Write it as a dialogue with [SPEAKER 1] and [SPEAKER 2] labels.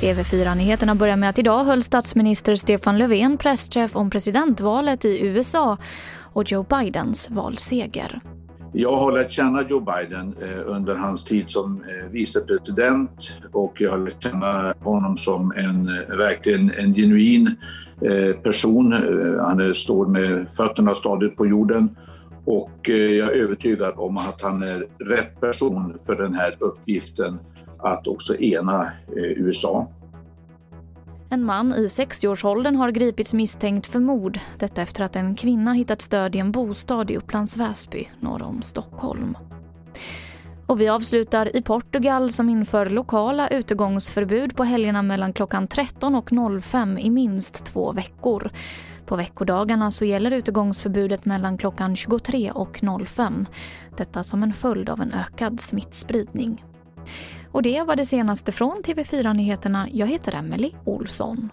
[SPEAKER 1] TV4-nyheterna börjar med att idag höll statsminister Stefan Löfven pressträff om presidentvalet i USA och Joe Bidens valseger.
[SPEAKER 2] Jag har lärt känna Joe Biden eh, under hans tid som eh, vicepresident och jag har lärt känna honom som en eh, verkligen en genuin person. Han står med fötterna stadigt på jorden och eh, jag är övertygad om att han är rätt person för den här uppgiften att också ena eh, USA.
[SPEAKER 1] En man i 60-årsåldern har gripits misstänkt för mord. Detta efter att en kvinna hittat stöd i en bostad i Upplands Väsby norr om Stockholm. Och vi avslutar i Portugal som inför lokala utegångsförbud på helgerna mellan klockan 13 och 05 i minst två veckor. På veckodagarna så gäller utegångsförbudet mellan klockan 23 och 05. Detta som en följd av en ökad smittspridning. Och det var det senaste från TV4 Nyheterna. Jag heter Emily Olsson.